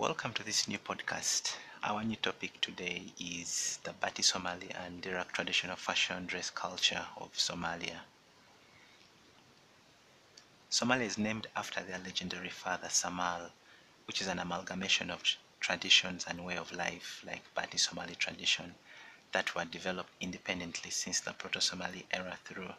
Welcome to this new podcast. Our new topic today is the Baati Somali and Dirac traditional fashion dress culture of Somalia. Somalia is named after their legendary father Samal, which is an amalgamation of traditions and way of life like Baati Somali tradition that were developed independently since the Proto-Somali era through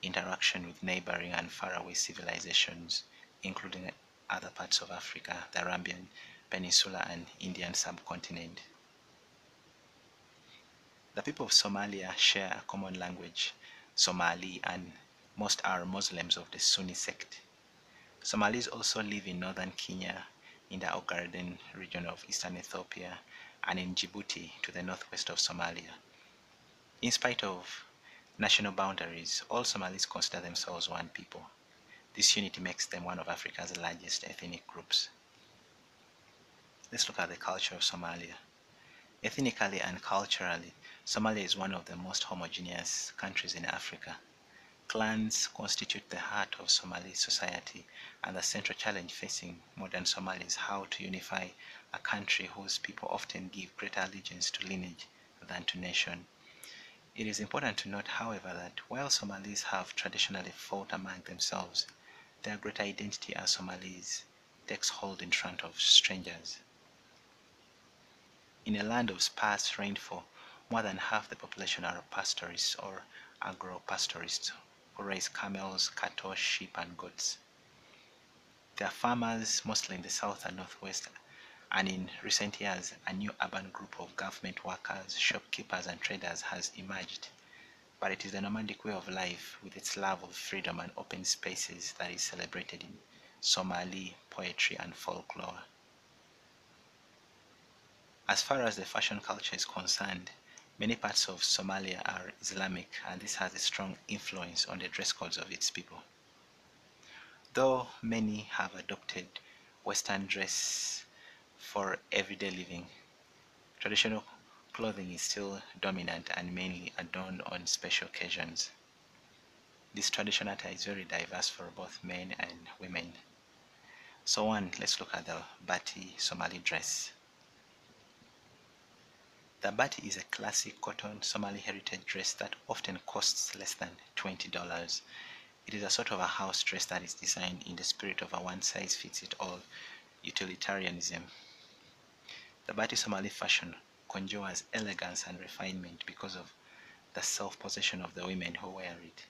interaction with neighboring and faraway civilizations, including other parts of Africa, the Arabian Peninsula and Indian subcontinent. The people of Somalia share a common language, Somali, and most are Muslims of the Sunni sect. Somalis also live in northern Kenya, in the Ogaden region of eastern Ethiopia, and in Djibouti to the northwest of Somalia. In spite of national boundaries, all Somalis consider themselves one people. This unity makes them one of Africa's largest ethnic groups. Let's look at the culture of Somalia. Ethnically and culturally, Somalia is one of the most homogeneous countries in Africa. Clans constitute the heart of Somali society, and the central challenge facing modern Somalia is how to unify a country whose people often give greater allegiance to lineage than to nation. It is important to note, however, that while Somalis have traditionally fought among themselves, their greater identity as Somalis takes hold in front of strangers. In a land of sparse rainfall, more than half the population are pastorists or agro-pastorists who raise camels, cattle, sheep, and goats. They are farmers mostly in the south and northwest, and in recent years, a new urban group of government workers, shopkeepers, and traders has emerged. But it is the nomadic way of life with its love of freedom and open spaces that is celebrated in Somali poetry and folklore. As far as the fashion culture is concerned, Many parts of Somalia are Islamic and this has a strong influence on the dress codes of its people. Though many have adopted Western dress for everyday living, traditional clothing is still dominant and mainly adorned on special occasions. This traditional attire is very diverse for both men and women. So one, let's look at the Baati Somali dress. The baati is a classic cotton Somali heritage dress that often costs less than $20. It is a sort of a house dress that is designed in the spirit of a one-size-fits-it-all utilitarianism. The baati Somali fashion conjures elegance and refinement because of the self-possession of the women who wear it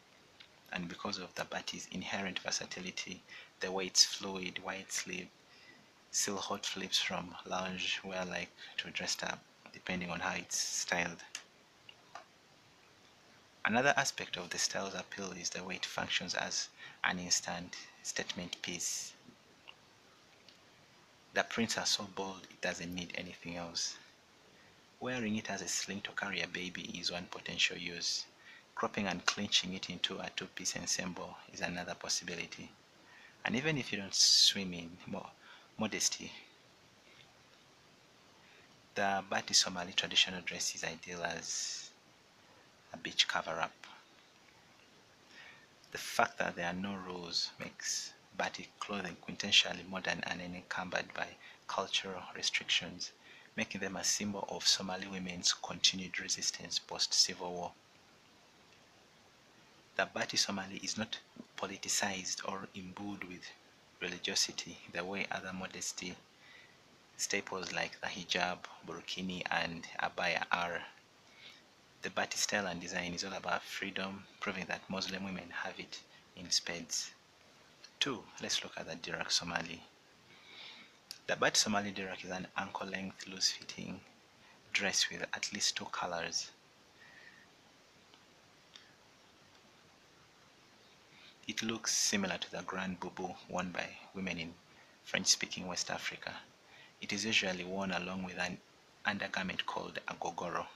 and because of the baati's inherent versatility, the way it's fluid, wide sleeve, still hot flips from lounge wear like to dressed up depending on how it's styled. Another aspect of the style's appeal is the way it functions as an instant statement piece. The prints are so bold it doesn't need anything else. Wearing it as a sling to carry a baby is one potential use. Cropping and clinching it into a two-piece ensemble is another possibility. And even if you don't swim in more modesty, the Baati Somali traditional dress is ideal as a beach cover-up. The fact that there are no rules makes Baati clothing quintessentially modern and unencumbered by cultural restrictions, making them a symbol of Somali women's continued resistance post-civil war. The Baati Somali is not politicized or imbued with religiosity the way other modesty Staples like the hijab, burkini, and abaya are. The baati and design is all about freedom, proving that Muslim women have it in spades. Two, let's look at the Dirac Somali. The Baati Somali Dirac is an ankle-length, loose-fitting dress with at least two colors. It looks similar to the Grand Boubou worn by women in French-speaking West Africa. It is usually worn along with an undergarment called a gogoro.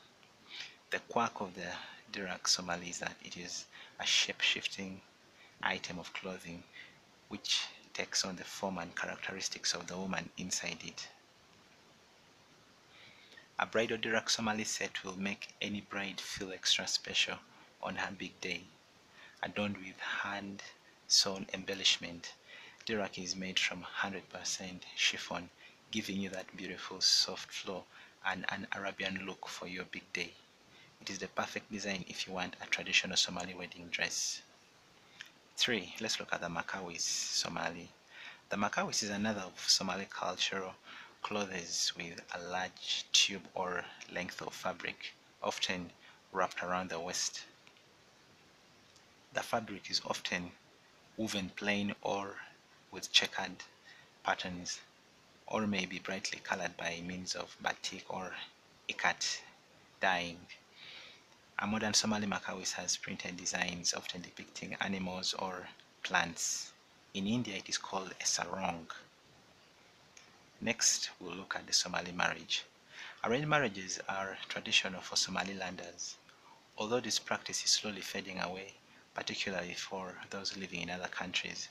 The quirk of the Dirac Somali is that it is a shape-shifting item of clothing which takes on the form and characteristics of the woman inside it. A bridal Dirac Somali set will make any bride feel extra special on her big day. Adorned with hand-sewn embellishment, Dirac is made from 100% chiffon giving you that beautiful soft flow and an Arabian look for your big day. It is the perfect design if you want a traditional Somali wedding dress. 3. Let's look at the Makawis Somali. The Makawis is another of Somali cultural clothes with a large tube or length of fabric, often wrapped around the waist. The fabric is often woven plain or with checkered patterns or may be brightly colored by means of batik or ikat dyeing. A modern Somali Makawis has printed designs often depicting animals or plants. In India it is called a sarong. Next we'll look at the Somali marriage. Arranged marriages are traditional for Somalilanders, although this practice is slowly fading away, particularly for those living in other countries.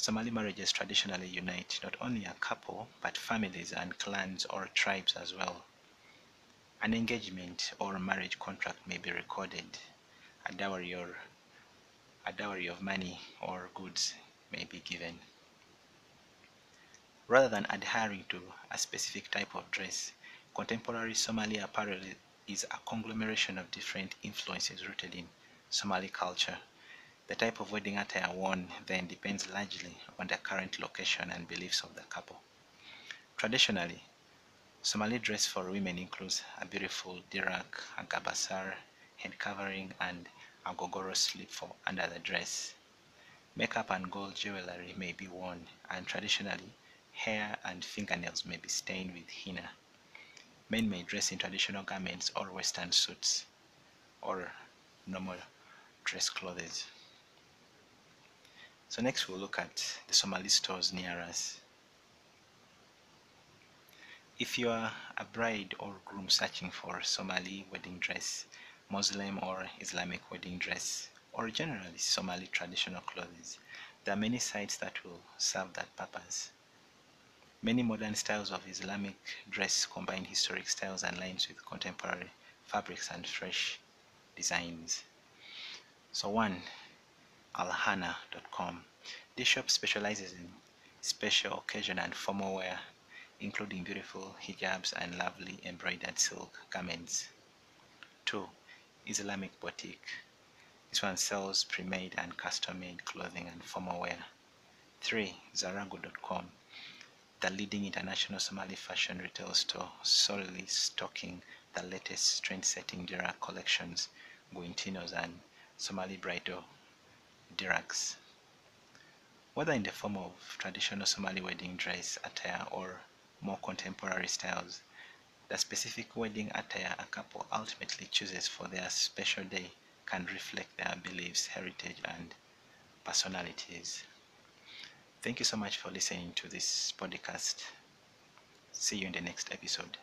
Somali marriages traditionally unite not only a couple, but families and clans or tribes as well. An engagement or marriage contract may be recorded. A dowry or a dowry of money or goods may be given. Rather than adhering to a specific type of dress, contemporary Somali apparel is a conglomeration of different influences rooted in Somali culture. The type of wedding attire worn then depends largely on the current location and beliefs of the couple. Traditionally, Somali dress for women includes a beautiful dirac, a gabasar, head covering, and a gogoro slip for under the dress. Makeup and gold jewelry may be worn, and traditionally, hair and fingernails may be stained with henna. Men may dress in traditional garments or western suits, or normal dress clothes. So next we'll look at the Somali stores near us. If you are a bride or groom searching for Somali wedding dress, Muslim or Islamic wedding dress, or generally Somali traditional clothes, there are many sites that will serve that purpose. Many modern styles of Islamic dress combine historic styles and lines with contemporary fabrics and fresh designs. So one, alhana.com. This shop specializes in special occasion and formal wear including beautiful hijabs and lovely embroidered silk garments. 2. Islamic Boutique. This one sells pre-made and custom-made clothing and formal wear. 3. Zarago.com. The leading international Somali fashion retail store solely stocking the latest trend-setting Dirac collections, Guintinos and Somali bridal Diracs. Whether in the form of traditional Somali wedding dress attire or more contemporary styles. The specific wedding attire a couple ultimately chooses for their special day can reflect their beliefs, heritage, and personalities. Thank you so much for listening to this podcast. See you in the next episode.